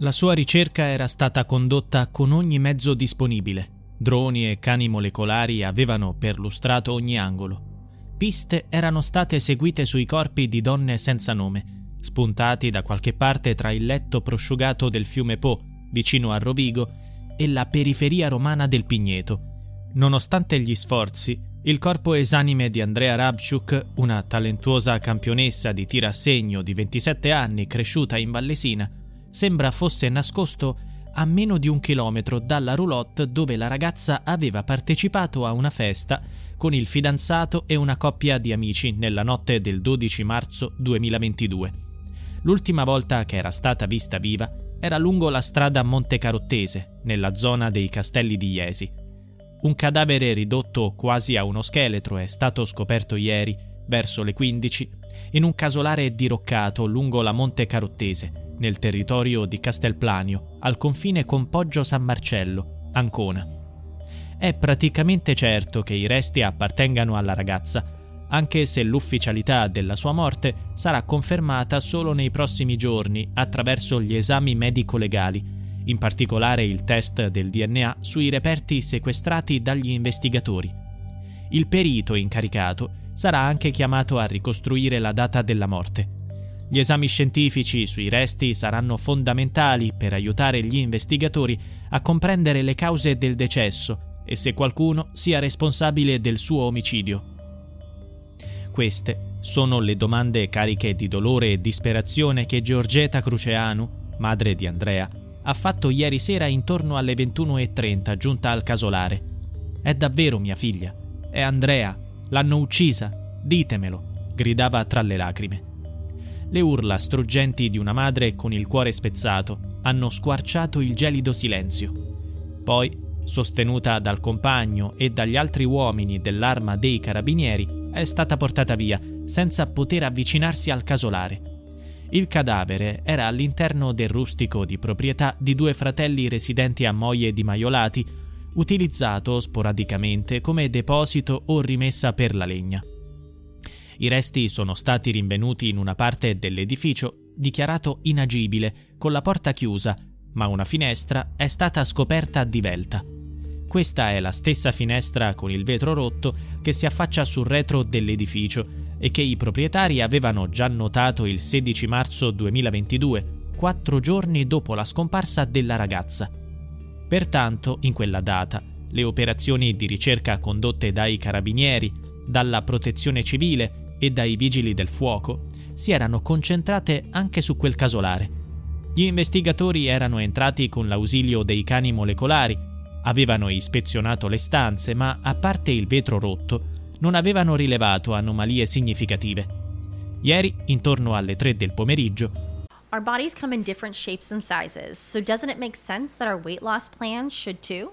La sua ricerca era stata condotta con ogni mezzo disponibile. Droni e cani molecolari avevano perlustrato ogni angolo. Piste erano state eseguite sui corpi di donne senza nome, spuntati da qualche parte tra il letto prosciugato del fiume Po, vicino a Rovigo, e la periferia romana del Pigneto. Nonostante gli sforzi, il corpo esanime di Andrea Rabchuk, una talentuosa campionessa di tiro a segno di 27 anni cresciuta in Vallesina, sembra fosse nascosto a meno di un chilometro dalla roulotte dove la ragazza aveva partecipato a una festa con il fidanzato e una coppia di amici nella notte del 12 marzo 2022. L'ultima volta che era stata vista viva era lungo la strada Montecarottese, nella zona dei Castelli di Iesi. Un cadavere ridotto quasi a uno scheletro è stato scoperto ieri, verso le 15, in un casolare diroccato lungo la Montecarottese, nel territorio di Castelplanio, al confine con Poggio San Marcello, Ancona. È praticamente certo che i resti appartengano alla ragazza, anche se l'ufficialità della sua morte sarà confermata solo nei prossimi giorni attraverso gli esami medico-legali, in particolare il test del DNA sui reperti sequestrati dagli investigatori. Il perito incaricato sarà anche chiamato a ricostruire la data della morte. Gli esami scientifici sui resti saranno fondamentali per aiutare gli investigatori a comprendere le cause del decesso e se qualcuno sia responsabile del suo omicidio. Queste sono le domande cariche di dolore e disperazione che Giorgetta Cruceanu, madre di Andrea, ha fatto ieri sera intorno alle 21.30 giunta al casolare. È davvero mia figlia? È Andrea? L'hanno uccisa? Ditemelo, gridava tra le lacrime. Le urla struggenti di una madre con il cuore spezzato hanno squarciato il gelido silenzio. Poi, sostenuta dal compagno e dagli altri uomini dell'arma dei carabinieri, è stata portata via, senza poter avvicinarsi al casolare. Il cadavere era all'interno del rustico di proprietà di due fratelli residenti a Moie di Maiolati, utilizzato sporadicamente come deposito o rimessa per la legna. I resti sono stati rinvenuti in una parte dell'edificio dichiarato inagibile, con la porta chiusa, ma una finestra è stata scoperta divelta. Questa è la stessa finestra con il vetro rotto che si affaccia sul retro dell'edificio e che i proprietari avevano già notato il 16 marzo 2022, quattro giorni dopo la scomparsa della ragazza. Pertanto, in quella data, le operazioni di ricerca condotte dai carabinieri, dalla protezione civile e dai vigili del fuoco si erano concentrate anche su quel casolare. Gli investigatori erano entrati con l'ausilio dei cani molecolari, avevano ispezionato le stanze, ma a parte il vetro rotto, non avevano rilevato anomalie significative. Ieri, intorno alle 3 del pomeriggio, Our bodies come in different shapes and sizes, so doesn't it make sense that our weight loss plans should too?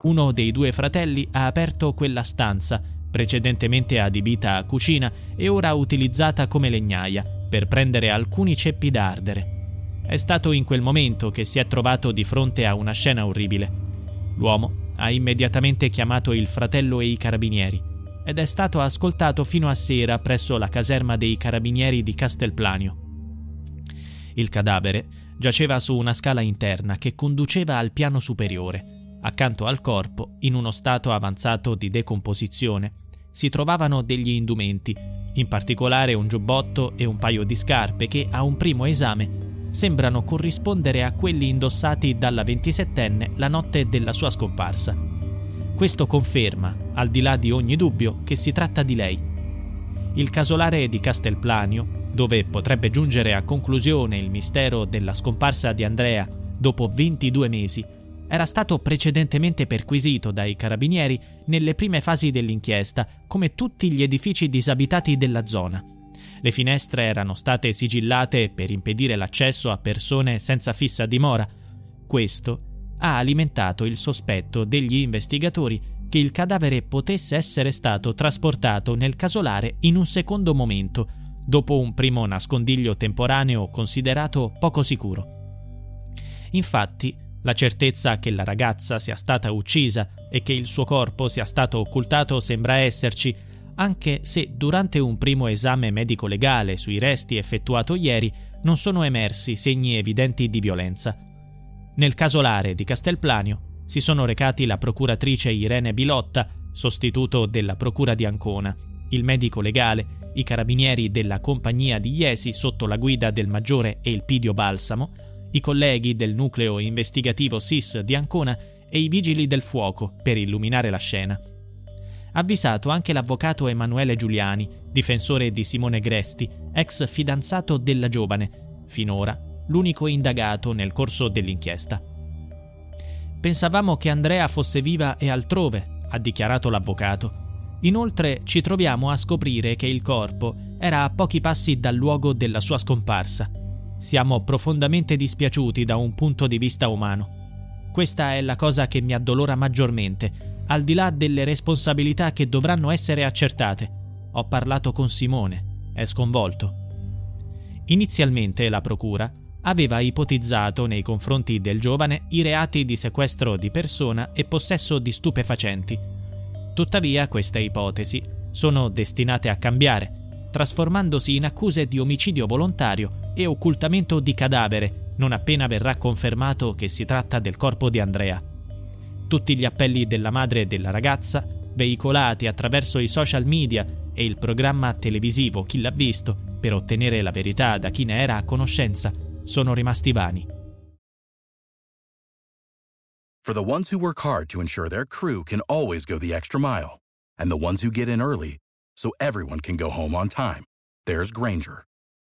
Uno dei due fratelli ha aperto quella stanza, precedentemente adibita a cucina e ora utilizzata come legnaia, per prendere alcuni ceppi da ardere. È stato in quel momento che si è trovato di fronte a una scena orribile. L'uomo ha immediatamente chiamato il fratello e i carabinieri ed è stato ascoltato fino a sera presso la caserma dei carabinieri di Castelplanio. Il cadavere giaceva su una scala interna che conduceva al piano superiore Accanto al corpo, in uno stato avanzato di decomposizione, si trovavano degli indumenti, in particolare un giubbotto e un paio di scarpe che a un primo esame sembrano corrispondere a quelli indossati dalla 27enne la notte della sua scomparsa. Questo conferma, al di là di ogni dubbio, che si tratta di lei. Il casolare di Castelplanio, dove potrebbe giungere a conclusione il mistero della scomparsa di Andrea dopo 22 mesi, era stato precedentemente perquisito dai carabinieri nelle prime fasi dell'inchiesta, come tutti gli edifici disabitati della zona. Le finestre erano state sigillate per impedire l'accesso a persone senza fissa dimora. Questo ha alimentato il sospetto degli investigatori che il cadavere potesse essere stato trasportato nel casolare in un secondo momento, dopo un primo nascondiglio temporaneo considerato poco sicuro. Infatti, la certezza che la ragazza sia stata uccisa e che il suo corpo sia stato occultato sembra esserci, anche se durante un primo esame medico-legale sui resti effettuato ieri non sono emersi segni evidenti di violenza. Nel casolare di Castelplanio si sono recati la procuratrice Irene Bilotta, sostituto della Procura di Ancona, il medico legale, i carabinieri della compagnia di Iesi sotto la guida del maggiore Elpidio Balsamo, i colleghi del nucleo investigativo SIS di Ancona e i vigili del fuoco per illuminare la scena. Avvisato anche l'avvocato Emanuele Giuliani, difensore di Simone Gresti, ex fidanzato della giovane, finora l'unico indagato nel corso dell'inchiesta. Pensavamo che Andrea fosse viva e altrove, ha dichiarato l'avvocato. Inoltre ci troviamo a scoprire che il corpo era a pochi passi dal luogo della sua scomparsa siamo profondamente dispiaciuti da un punto di vista umano. Questa è la cosa che mi addolora maggiormente, al di là delle responsabilità che dovranno essere accertate. Ho parlato con Simone, è sconvolto. Inizialmente la Procura aveva ipotizzato nei confronti del giovane i reati di sequestro di persona e possesso di stupefacenti. Tuttavia queste ipotesi sono destinate a cambiare, trasformandosi in accuse di omicidio volontario e occultamento di cadavere, non appena verrà confermato che si tratta del corpo di Andrea. Tutti gli appelli della madre e della ragazza, veicolati attraverso i social media e il programma televisivo Chi l'ha visto, per ottenere la verità da chi ne era a conoscenza, sono rimasti vani. For the ones who work hard to ensure their crew can always go the extra mile, and the ones who get in early so everyone can go home on time, there's Granger